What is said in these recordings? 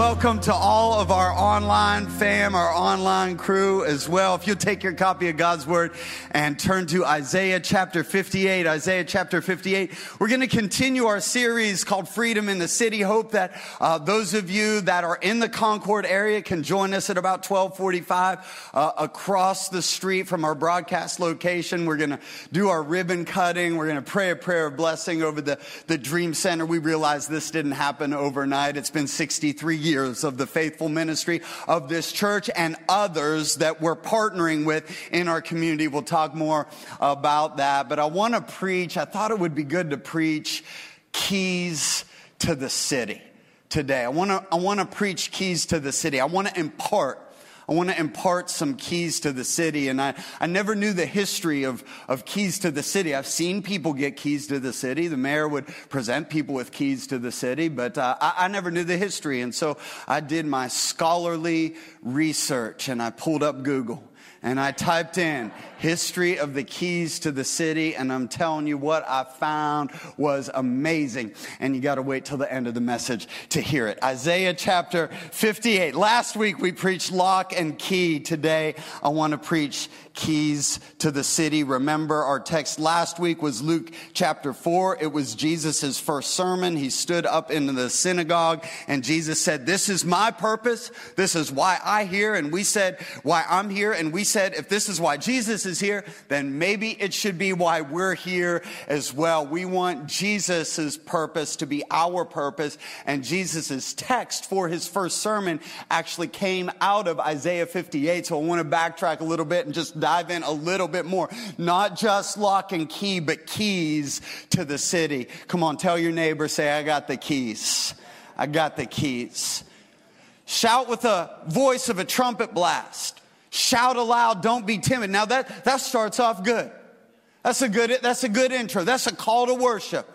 welcome to all of our online fam, our online crew as well. If you'll take your copy of God's Word and turn to Isaiah chapter 58, Isaiah chapter 58, we're going to continue our series called Freedom in the City. Hope that uh, those of you that are in the Concord area can join us at about 1245 uh, across the street from our broadcast location. We're going to do our ribbon cutting. We're going to pray a prayer of blessing over the, the Dream Center. We realize this didn't happen overnight. It's been 63 years years of the faithful ministry of this church and others that we're partnering with in our community. We'll talk more about that. But I want to preach, I thought it would be good to preach keys to the city today. I want to I want to preach keys to the city. I want to impart I want to impart some keys to the city. And I, I never knew the history of, of keys to the city. I've seen people get keys to the city. The mayor would present people with keys to the city, but uh, I, I never knew the history. And so I did my scholarly research and I pulled up Google and I typed in history of the keys to the city, and I'm telling you what I found was amazing. And you got to wait till the end of the message to hear it. Isaiah chapter 58. Last week we preached lock and key. Today I want to preach keys to the city. Remember, our text last week was Luke chapter 4. It was Jesus' first sermon. He stood up in the synagogue and Jesus said, This is my purpose. This is why I here. And we said, Why I'm here. And we said, If this is why Jesus is here, then maybe it should be why we're here as well. We want Jesus' purpose to be our purpose. And Jesus' text for his first sermon actually came out of Isaiah 58. So I want to backtrack a little bit and just dive in a little bit more. Not just lock and key, but keys to the city. Come on, tell your neighbor, say, I got the keys. I got the keys. Shout with the voice of a trumpet blast. Shout aloud, don't be timid. Now that, that starts off good. That's a good, that's a good intro. That's a call to worship.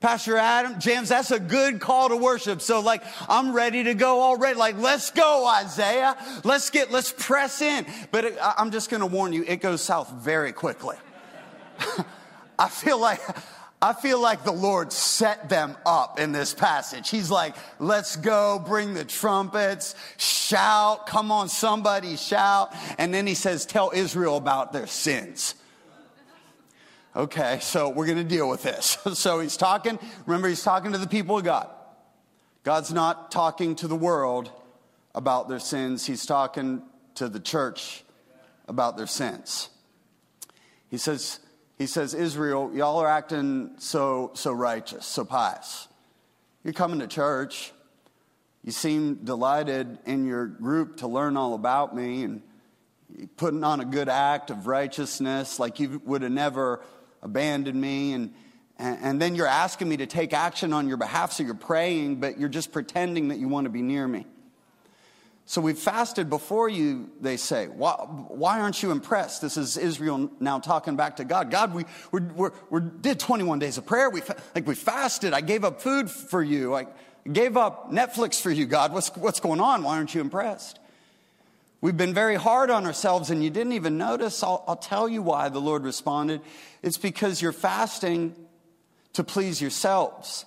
Pastor Adam, James, that's a good call to worship. So like, I'm ready to go already. Like, let's go, Isaiah. Let's get, let's press in. But it, I'm just going to warn you, it goes south very quickly. I feel like, I feel like the Lord set them up in this passage. He's like, let's go, bring the trumpets, shout, come on, somebody shout. And then he says, tell Israel about their sins. Okay, so we're going to deal with this. so he's talking, remember, he's talking to the people of God. God's not talking to the world about their sins, he's talking to the church about their sins. He says, he says, Israel, y'all are acting so, so righteous, so pious. You're coming to church. You seem delighted in your group to learn all about me and putting on a good act of righteousness like you would have never abandoned me and, and then you're asking me to take action on your behalf so you're praying but you're just pretending that you want to be near me so we've fasted before you they say. Why, why aren't you impressed? This is israel now talking back to god. God we we we did 21 days of prayer. We like we fasted. I gave up food for you. I gave up netflix for you god. What's, what's going on? Why aren't you impressed? We've been very hard on ourselves and you didn't even notice. I'll, I'll, tell you why the Lord responded. It's because you're fasting to please yourselves.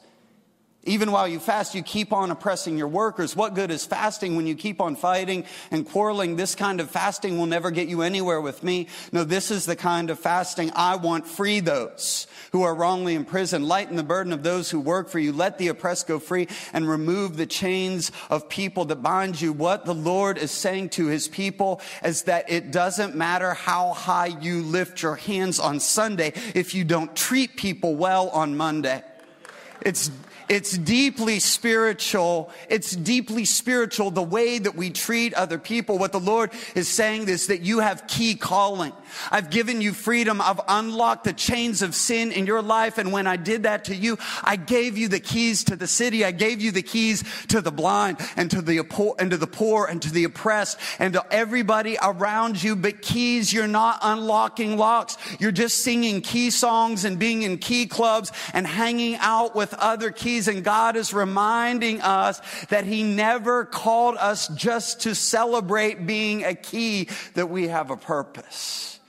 Even while you fast, you keep on oppressing your workers. What good is fasting when you keep on fighting and quarreling? This kind of fasting will never get you anywhere with me. No, this is the kind of fasting I want. Free those who are wrongly imprisoned. Lighten the burden of those who work for you. Let the oppressed go free and remove the chains of people that bind you. What the Lord is saying to his people is that it doesn't matter how high you lift your hands on Sunday if you don't treat people well on Monday. It's it's deeply spiritual. It's deeply spiritual the way that we treat other people. What the Lord is saying is that you have key calling. I've given you freedom. I've unlocked the chains of sin in your life. And when I did that to you, I gave you the keys to the city. I gave you the keys to the blind and to the poor and to the poor and to the oppressed and to everybody around you. But keys, you're not unlocking locks. You're just singing key songs and being in key clubs and hanging out with other keys and God is reminding us that He never called us just to celebrate being a key, that we have a purpose.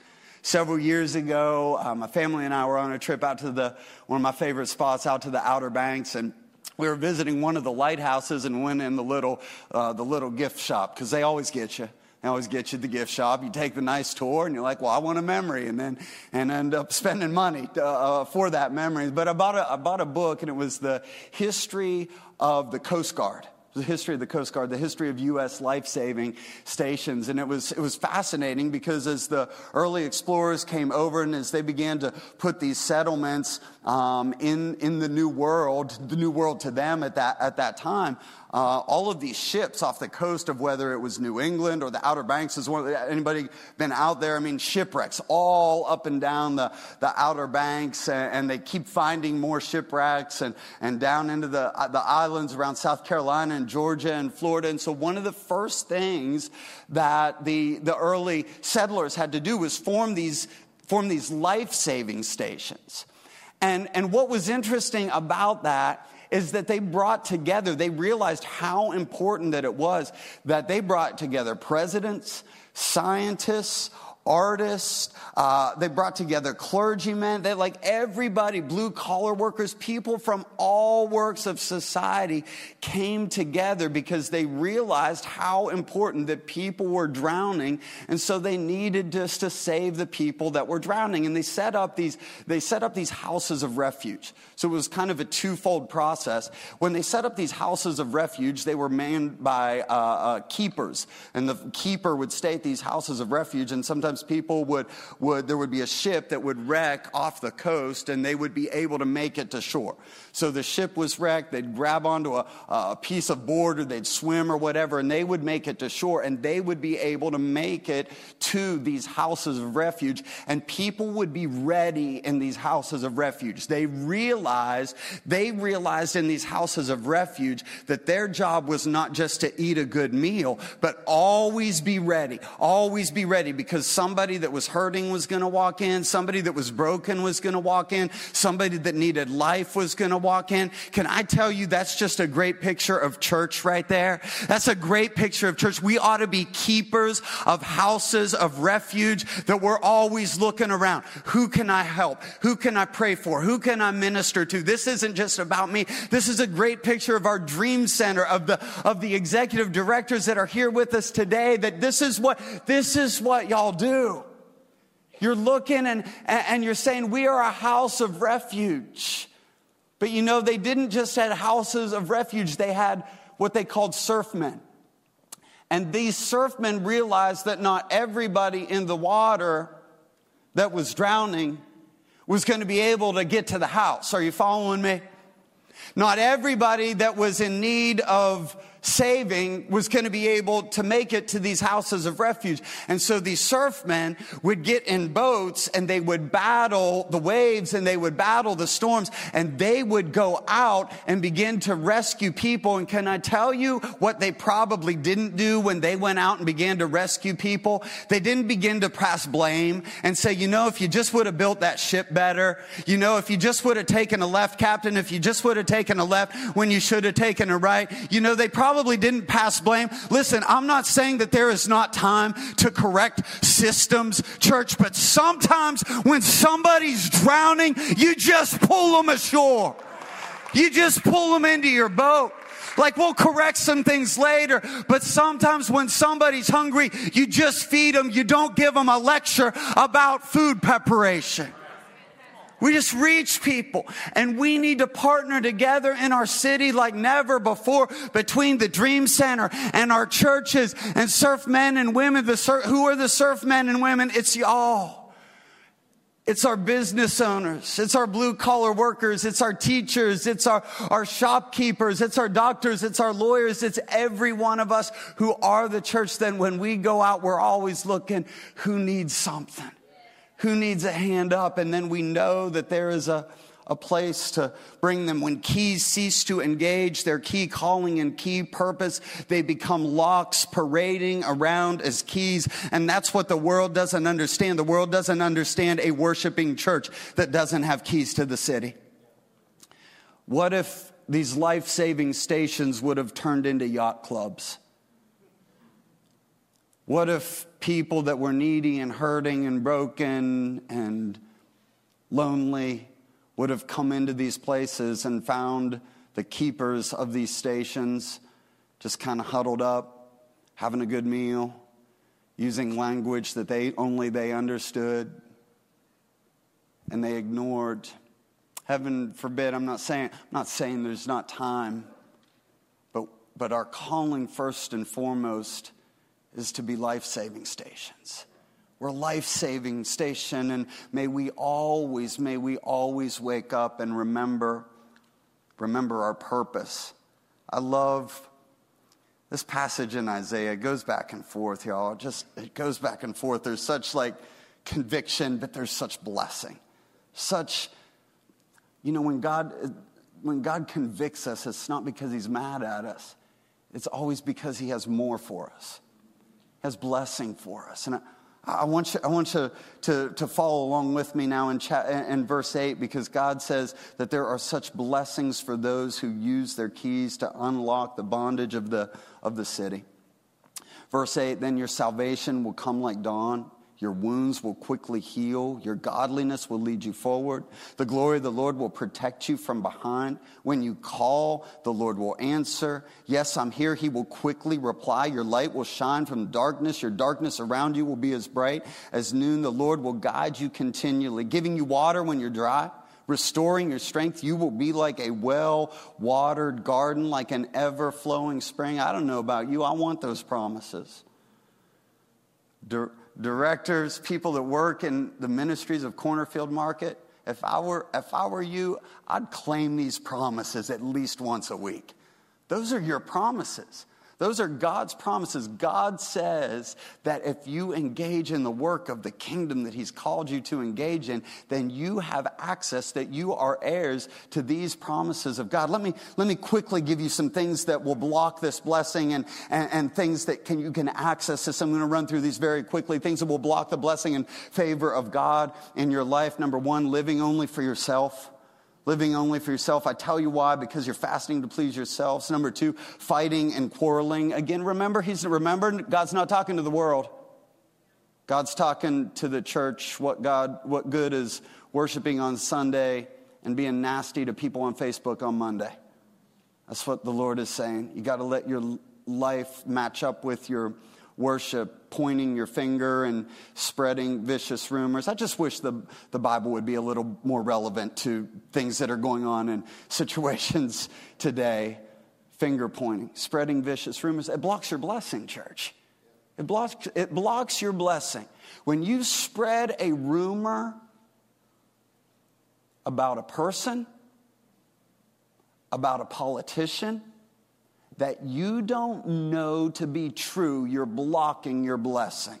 Several years ago, uh, my family and I were on a trip out to the, one of my favorite spots, out to the Outer Banks, and we were visiting one of the lighthouses and went in the little, uh, the little gift shop because they always get you. They always get you the gift shop. You take the nice tour and you're like, well, I want a memory. And then and end up spending money to, uh, for that memory. But I bought, a, I bought a book and it was the history of the Coast Guard the history of the Coast Guard, the history of U.S. life-saving stations, and it was it was fascinating because as the early explorers came over and as they began to put these settlements um, in in the New World, the New World to them at that at that time, uh, all of these ships off the coast of whether it was New England or the Outer Banks. Is one anybody been out there? I mean, shipwrecks all up and down the, the Outer Banks, and, and they keep finding more shipwrecks and, and down into the, uh, the islands around South Carolina and Georgia and Florida. And so, one of the first things that the, the early settlers had to do was form these, form these life saving stations. And, and what was interesting about that is that they brought together, they realized how important that it was that they brought together presidents, scientists, artists. Uh, they brought together clergymen. They like everybody, blue collar workers, people from all works of society came together because they realized how important that people were drowning, and so they needed just to save the people that were drowning. And they set up these they set up these houses of refuge. So it was kind of a twofold process. When they set up these houses of refuge, they were manned by uh, uh, keepers, and the keeper would stay at these houses of refuge, and sometimes sometimes people would, would, there would be a ship that would wreck off the coast and they would be able to make it to shore. So the ship was wrecked, they'd grab onto a, a piece of board or they'd swim or whatever, and they would make it to shore and they would be able to make it to these houses of refuge. And people would be ready in these houses of refuge. They realized, they realized in these houses of refuge that their job was not just to eat a good meal, but always be ready, always be ready because somebody that was hurting was going to walk in, somebody that was broken was going to walk in, somebody that needed life was going to walk in. Can I tell you that's just a great picture of church right there? That's a great picture of church. We ought to be keepers of houses of refuge that we're always looking around. Who can I help? Who can I pray for? Who can I minister to? This isn't just about me. This is a great picture of our dream center of the of the executive directors that are here with us today that this is what this is what y'all do. You're looking and, and you're saying, We are a house of refuge. But you know, they didn't just have houses of refuge, they had what they called surfmen. And these surfmen realized that not everybody in the water that was drowning was going to be able to get to the house. Are you following me? Not everybody that was in need of saving was going to be able to make it to these houses of refuge. And so these surfmen would get in boats and they would battle the waves and they would battle the storms and they would go out and begin to rescue people. And can I tell you what they probably didn't do when they went out and began to rescue people? They didn't begin to pass blame and say, you know, if you just would have built that ship better, you know, if you just would have taken a left, Captain, if you just would have taken a left when you should have taken a right, you know, they probably probably didn't pass blame. Listen, I'm not saying that there is not time to correct systems, church, but sometimes when somebody's drowning, you just pull them ashore. You just pull them into your boat. Like we'll correct some things later, but sometimes when somebody's hungry, you just feed them. You don't give them a lecture about food preparation. We just reach people and we need to partner together in our city like never before between the Dream Center and our churches and surf men and women. The who are the surf men and women? It's y'all. It's our business owners. It's our blue collar workers. It's our teachers. It's our, our shopkeepers. It's our doctors. It's our lawyers. It's every one of us who are the church. Then when we go out, we're always looking who needs something who needs a hand up, and then we know that there is a, a place to bring them. When keys cease to engage their key calling and key purpose, they become locks parading around as keys. And that's what the world doesn't understand. The world doesn't understand a worshiping church that doesn't have keys to the city. What if these life saving stations would have turned into yacht clubs? What if people that were needy and hurting and broken and lonely would have come into these places and found the keepers of these stations just kind of huddled up, having a good meal, using language that they only they understood, and they ignored. Heaven forbid, I'm not saying, I'm not saying there's not time, but, but our calling first and foremost is to be life saving stations. We're life saving station, and may we always, may we always wake up and remember, remember our purpose. I love this passage in Isaiah. It goes back and forth, y'all. Just it goes back and forth. There's such like conviction, but there's such blessing. Such, you know, when God when God convicts us, it's not because he's mad at us. It's always because he has more for us. Has blessing for us. And I, I want you, I want you to, to follow along with me now in, cha- in verse 8 because God says that there are such blessings for those who use their keys to unlock the bondage of the, of the city. Verse 8 Then your salvation will come like dawn your wounds will quickly heal. Your godliness will lead you forward. The glory of the Lord will protect you from behind. When you call, the Lord will answer. Yes, I'm here. He will quickly reply. Your light will shine from darkness. Your darkness around you will be as bright as noon. The Lord will guide you continually, giving you water when you're dry, restoring your strength. You will be like a well watered garden, like an ever flowing spring. I don't know about you. I want those promises directors, people that work in the ministries of Cornerfield Market, if I were, if I were you, I'd claim these promises at least once a week. Those are your promises. Those are God's promises. God says that if you engage in the work of the kingdom that He's called you to engage in, then you have access, that you are heirs to these promises of God. Let me, let me quickly give you some things that will block this blessing and, and, and things that can, you can access this. I'm going to run through these very quickly. Things that will block the blessing and favor of God in your life. Number one, living only for yourself living only for yourself. I tell you why, because you're fasting to please yourselves. Number two, fighting and quarreling. Again, remember, he's, remember, God's not talking to the world. God's talking to the church. What God, what good is worshiping on Sunday and being nasty to people on Facebook on Monday? That's what the Lord is saying. You got to let your life match up with your worship, pointing your finger and spreading vicious rumors. I just wish the, the Bible would be a little more relevant to things that are going on in situations today. Finger pointing, spreading vicious rumors. It blocks your blessing, church. It blocks, it blocks your blessing. When you spread a rumor about a person, about a politician, that you don't know to be true, you're blocking your blessing.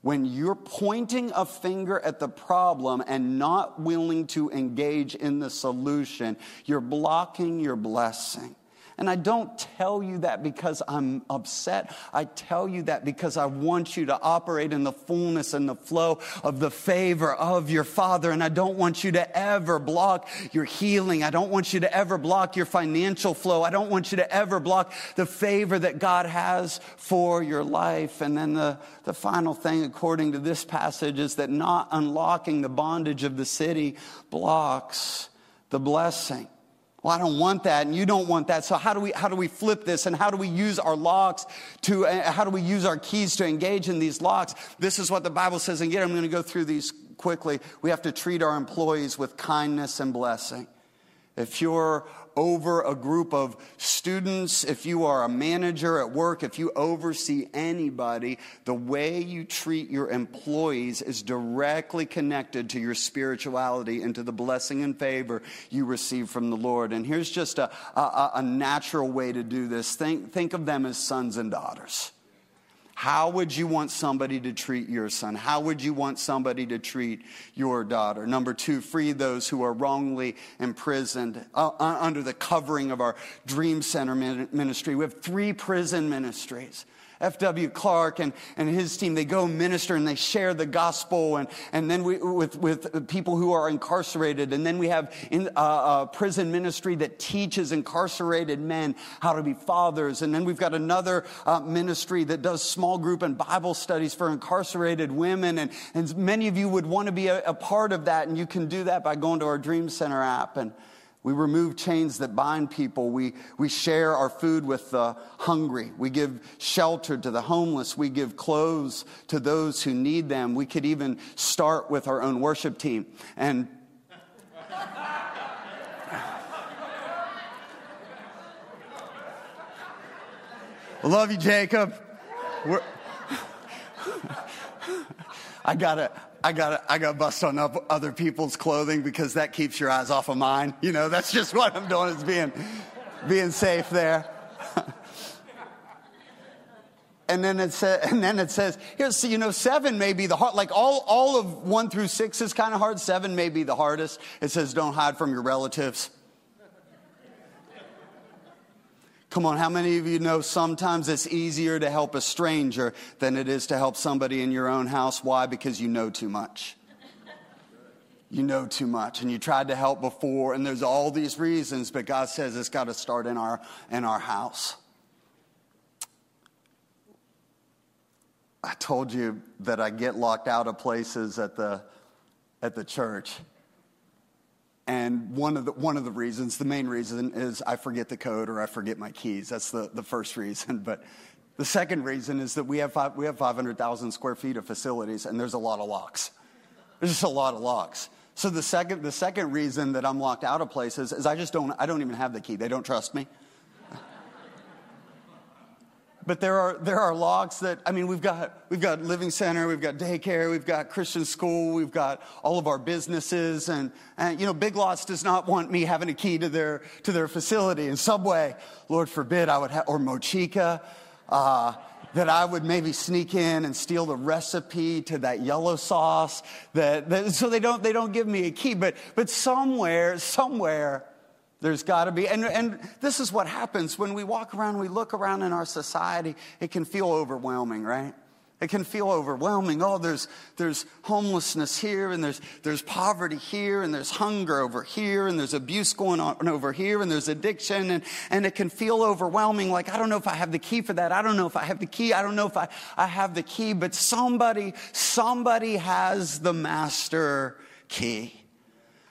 When you're pointing a finger at the problem and not willing to engage in the solution, you're blocking your blessing. And I don't tell you that because I'm upset. I tell you that because I want you to operate in the fullness and the flow of the favor of your Father. And I don't want you to ever block your healing. I don't want you to ever block your financial flow. I don't want you to ever block the favor that God has for your life. And then the, the final thing, according to this passage, is that not unlocking the bondage of the city blocks the blessing. Well, I don't want that, and you don't want that. So how do we how do we flip this, and how do we use our locks to uh, how do we use our keys to engage in these locks? This is what the Bible says. And again, I'm going to go through these quickly. We have to treat our employees with kindness and blessing. If you're over a group of students, if you are a manager at work, if you oversee anybody, the way you treat your employees is directly connected to your spirituality and to the blessing and favor you receive from the Lord. And here's just a, a, a natural way to do this think, think of them as sons and daughters. How would you want somebody to treat your son? How would you want somebody to treat your daughter? Number two, free those who are wrongly imprisoned uh, uh under the covering of our Dream Center ministry. We have three prison ministries. F.W. Clark and, and his team, they go minister and they share the gospel and, and then we, with, with people who are incarcerated. And then we have in, uh, a prison ministry that teaches incarcerated men how to be fathers. And then we've got another uh, ministry that does small group and Bible studies for incarcerated women. And, and many of you would want to be a, a part of that. And you can do that by going to our Dream Center app and We remove chains that bind people. We, we share our food with the hungry. We give shelter to the homeless. We give clothes to those who need them. We could even start with our own worship team. And I love you, Jacob. I gotta, I got I got bust on up other people's clothing because that keeps your eyes off of mine. You know, that's just what I'm doing is being, being safe there. and then it says, and then it says, here, so you know, seven may be the hard, like all, all of one through six is kind of hard. Seven may be the hardest. It says, don't hide from your relatives. Come on, how many of you know sometimes it's easier to help a stranger than it is to help somebody in your own house? Why? Because you know too much. You know too much, and you tried to help before, and there's all these reasons, but God says it's got to start in our, in our house. I told you that I get locked out of places at the, at the church. And one of the, one of the reasons, the main reason, is I forget the code or I forget my keys. That's the, the first reason. But the second reason is that we have, five, we have 500,000 square feet of facilities and there's a lot of locks. There's just a lot of locks. So the second, the second reason that I'm locked out of places is I just don't, I don't even have the key. They don't trust me. But there are, there are logs that, I mean, we've got, we've got Living Center, we've got daycare, we've got Christian school, we've got all of our businesses. And, and you know, Big Lots does not want me having a key to their, to their facility. And Subway, Lord forbid, I would have, or Mochica, uh, that I would maybe sneak in and steal the recipe to that yellow sauce. That, that, so they don't, they don't give me a key. But, but somewhere, somewhere, there's got to be, and, and this is what happens when we walk around, we look around in our society, it can feel overwhelming, right? It can feel overwhelming. Oh, there's, there's homelessness here, and there's, there's poverty here, and there's hunger over here, and there's abuse going on over here, and there's addiction, and, and it can feel overwhelming. Like, I don't know if I have the key for that. I don't know if I have the key. I don't know if I, I have the key, but somebody, somebody has the master key.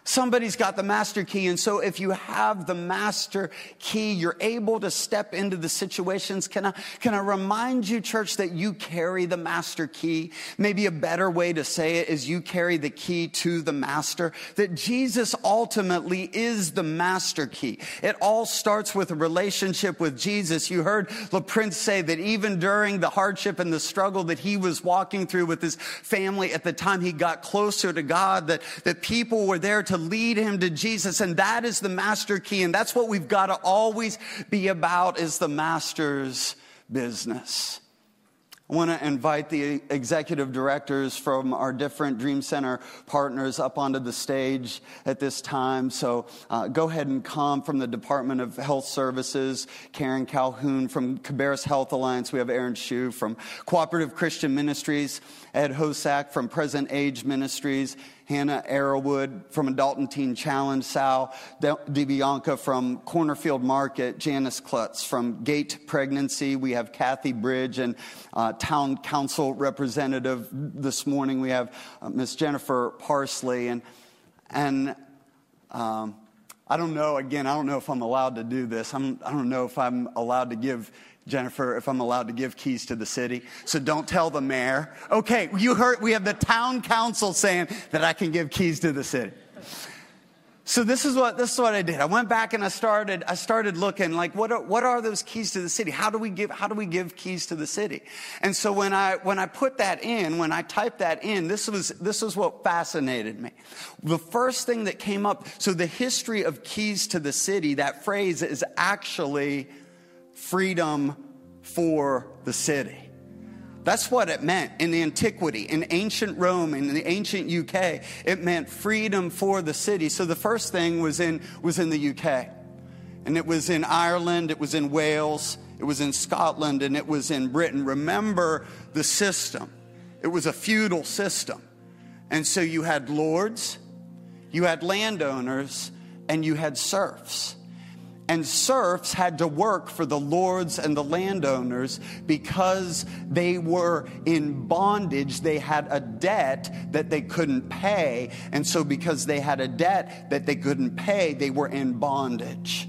Somebody's got the master key. And so if you have the master key, you're able to step into the situations. Can I, can I remind you, church, that you carry the master key? Maybe a better way to say it is you carry the key to the master. That Jesus ultimately is the master key. It all starts with a relationship with Jesus. You heard LaPrince say that even during the hardship and the struggle that he was walking through with his family at the time he got closer to God, that, that people were there to to lead him to Jesus. And that is the master key. And that's what we've got to always be about is the master's business. I want to invite the executive directors from our different Dream Center partners up onto the stage at this time. So uh, go ahead and come from the Department of Health Services, Karen Calhoun from Cabarrus Health Alliance. We have Aaron Shu from Cooperative Christian Ministries, Ed Hosack from Present Age Ministries, Hannah Arrowwood from Adult and Teen Challenge, Sal DeBianca from Cornerfield Market, Janice Klutz from Gate Pregnancy. We have Kathy Bridge and uh, Town Council representative this morning. We have uh, Miss Jennifer Parsley. And, and um, I don't know, again, I don't know if I'm allowed to do this. I'm, I don't know if I'm allowed to give Jennifer, if I'm allowed to give keys to the city. So don't tell the mayor. Okay, you heard, we have the town council saying that I can give keys to the city. So this is what this is what I did. I went back and I started I started looking like what are, what are those keys to the city? How do we give how do we give keys to the city? And so when I when I put that in, when I typed that in, this was this was what fascinated me. The first thing that came up, so the history of keys to the city, that phrase is actually freedom for the city. That's what it meant in antiquity, in ancient Rome, in the ancient UK. It meant freedom for the city. So the first thing was in, was in the UK. And it was in Ireland, it was in Wales, it was in Scotland, and it was in Britain. Remember the system. It was a feudal system. And so you had lords, you had landowners, and you had serfs. And serfs had to work for the lords and the landowners because they were in bondage. They had a debt that they couldn't pay. And so, because they had a debt that they couldn't pay, they were in bondage.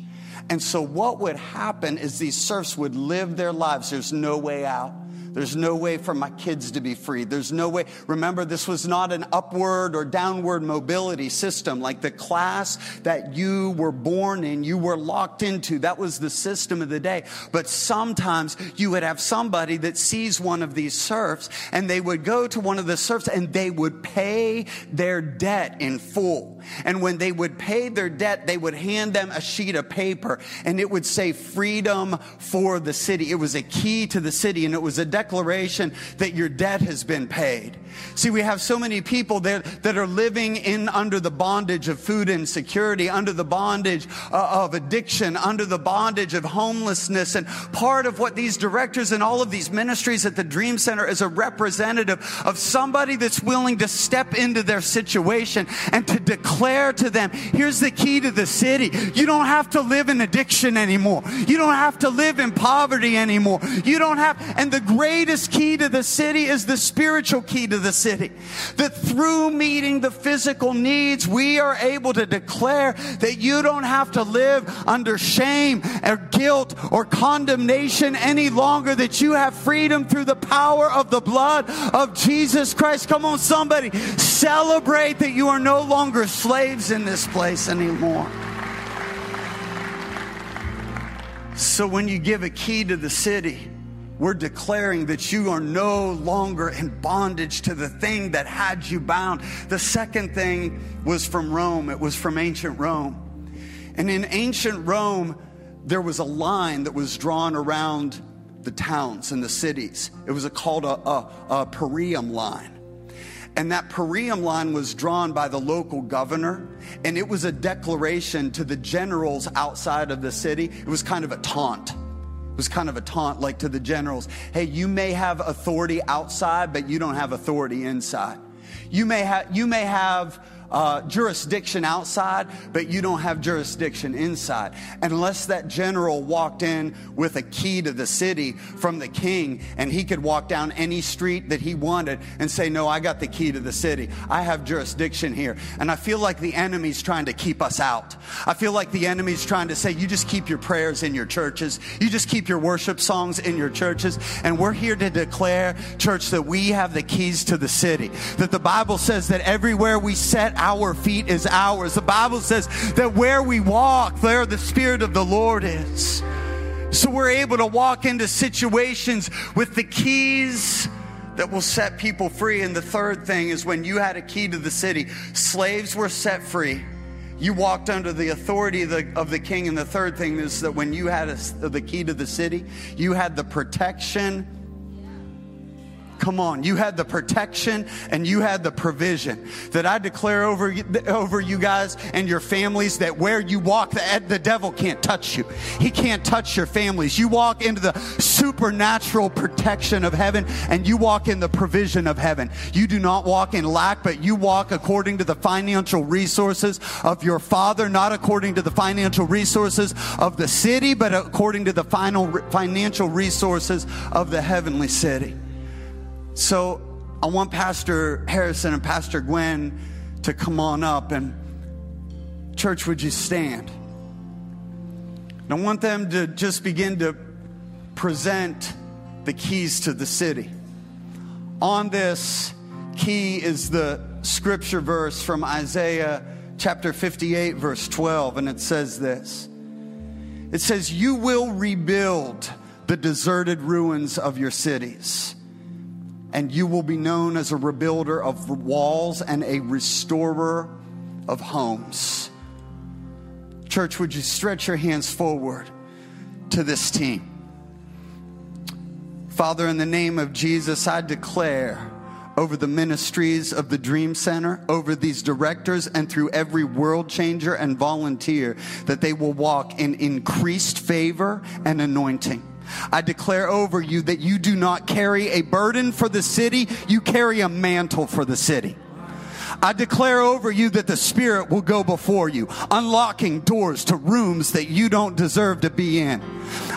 And so, what would happen is these serfs would live their lives. There's no way out. There's no way for my kids to be free. There's no way. Remember, this was not an upward or downward mobility system like the class that you were born in, you were locked into. That was the system of the day. But sometimes you would have somebody that sees one of these serfs and they would go to one of the serfs and they would pay their debt in full. And when they would pay their debt, they would hand them a sheet of paper and it would say freedom for the city. It was a key to the city and it was a declaration that your debt has been paid. See, we have so many people that, that are living in under the bondage of food insecurity, under the bondage uh, of addiction, under the bondage of homelessness. And part of what these directors and all of these ministries at the Dream Center is a representative of somebody that's willing to step into their situation and to declare to them, here's the key to the city. You don't have to live in addiction anymore. You don't have to live in poverty anymore. You don't have, and the greatest key to the city is the spiritual key to the city. That through meeting the physical needs, we are able to declare that you don't have to live under shame or guilt or condemnation any longer, that you have freedom through the power of the blood of Jesus Christ. Come on, somebody, celebrate that you are no longer slaves in this place anymore. So when you give a key to the city, we're declaring that you are no longer in bondage to the thing that had you bound. The second thing was from Rome, it was from ancient Rome. And in ancient Rome, there was a line that was drawn around the towns and the cities. It was a, called a, a, a Perium line. And that Perium line was drawn by the local governor, and it was a declaration to the generals outside of the city. It was kind of a taunt it was kind of a taunt, like to the generals hey, you may have authority outside, but you don't have authority inside. You may, ha- you may have uh, jurisdiction outside, but you don't have jurisdiction inside. Unless that general walked in with a key to the city from the king and he could walk down any street that he wanted and say, No, I got the key to the city. I have jurisdiction here. And I feel like the enemy's trying to keep us out. I feel like the enemy's trying to say, You just keep your prayers in your churches, you just keep your worship songs in your churches. And we're here to declare, church, that we have the keys to the city. That the Bible says that everywhere we set our feet is ours. The Bible says that where we walk, there the Spirit of the Lord is. So we're able to walk into situations with the keys that will set people free. And the third thing is when you had a key to the city, slaves were set free. You walked under the authority of the, of the king. And the third thing is that when you had a, the key to the city, you had the protection Come on, you had the protection and you had the provision that I declare over, over you guys and your families that where you walk, the, eh, the devil can't touch you. He can't touch your families. You walk into the supernatural protection of heaven and you walk in the provision of heaven. You do not walk in lack, but you walk according to the financial resources of your father, not according to the financial resources of the city, but according to the final financial resources of the heavenly city. So I want Pastor Harrison and Pastor Gwen to come on up and church, would you stand? And I want them to just begin to present the keys to the city. On this key is the scripture verse from Isaiah chapter 58, verse 12, and it says this It says, You will rebuild the deserted ruins of your cities and you will be known as a rebuilder of walls and a restorer of homes. Church, would you stretch your hands forward to this team? Father, in the name of Jesus, I declare over the ministries of the Dream Center, over these directors, and through every world changer and volunteer that they will walk in increased favor and anointing. I declare over you that you do not carry a burden for the city, you carry a mantle for the city. I declare over you that the Spirit will go before you, unlocking doors to rooms that you don't deserve to be in.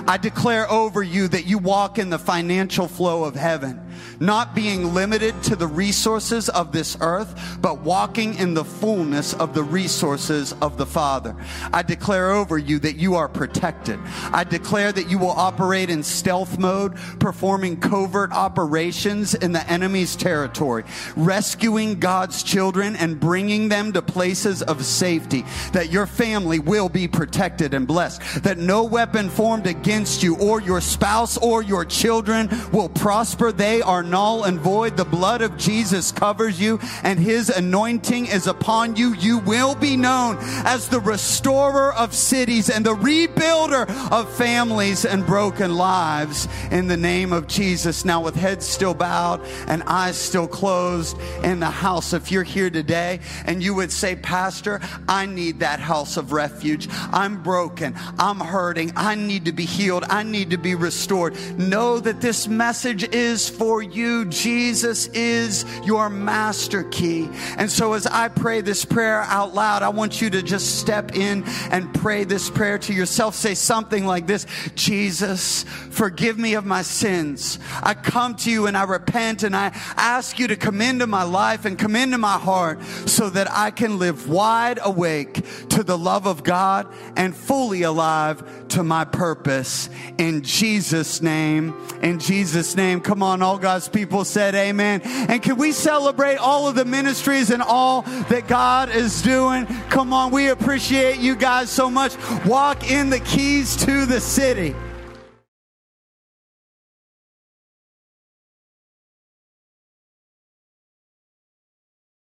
I declare over you that you walk in the financial flow of heaven not being limited to the resources of this earth, but walking in the fullness of the resources of the Father. I declare over you that you are protected. I declare that you will operate in stealth mode, performing covert operations in the enemy's territory, rescuing God's children and bringing them to places of safety, that your family will be protected and blessed, that no weapon formed against you or your spouse or your children will prosper. They are null and void. The blood of Jesus covers you and his anointing is upon you. You will be known as the restorer of cities and the rebuilder of families and broken lives in the name of Jesus. Now, with heads still bowed and eyes still closed in the house, if you're here today and you would say, Pastor, I need that house of refuge. I'm broken. I'm hurting. I need to be healed. I need to be restored. Know that this message is for you you. Jesus is your master key. And so as I pray this prayer out loud, I want you to just step in and pray this prayer to yourself. Say something like this Jesus, forgive me of my sins. I come to you and I repent and I ask you to come into my life and come into my heart so that I can live wide awake to the love of God and fully alive to my purpose. In Jesus' name, in Jesus' name. Come on, all God's people said amen. And can we celebrate all of the ministries and all that God is doing? Come on, we appreciate you guys so much. Walk in the keys to the city.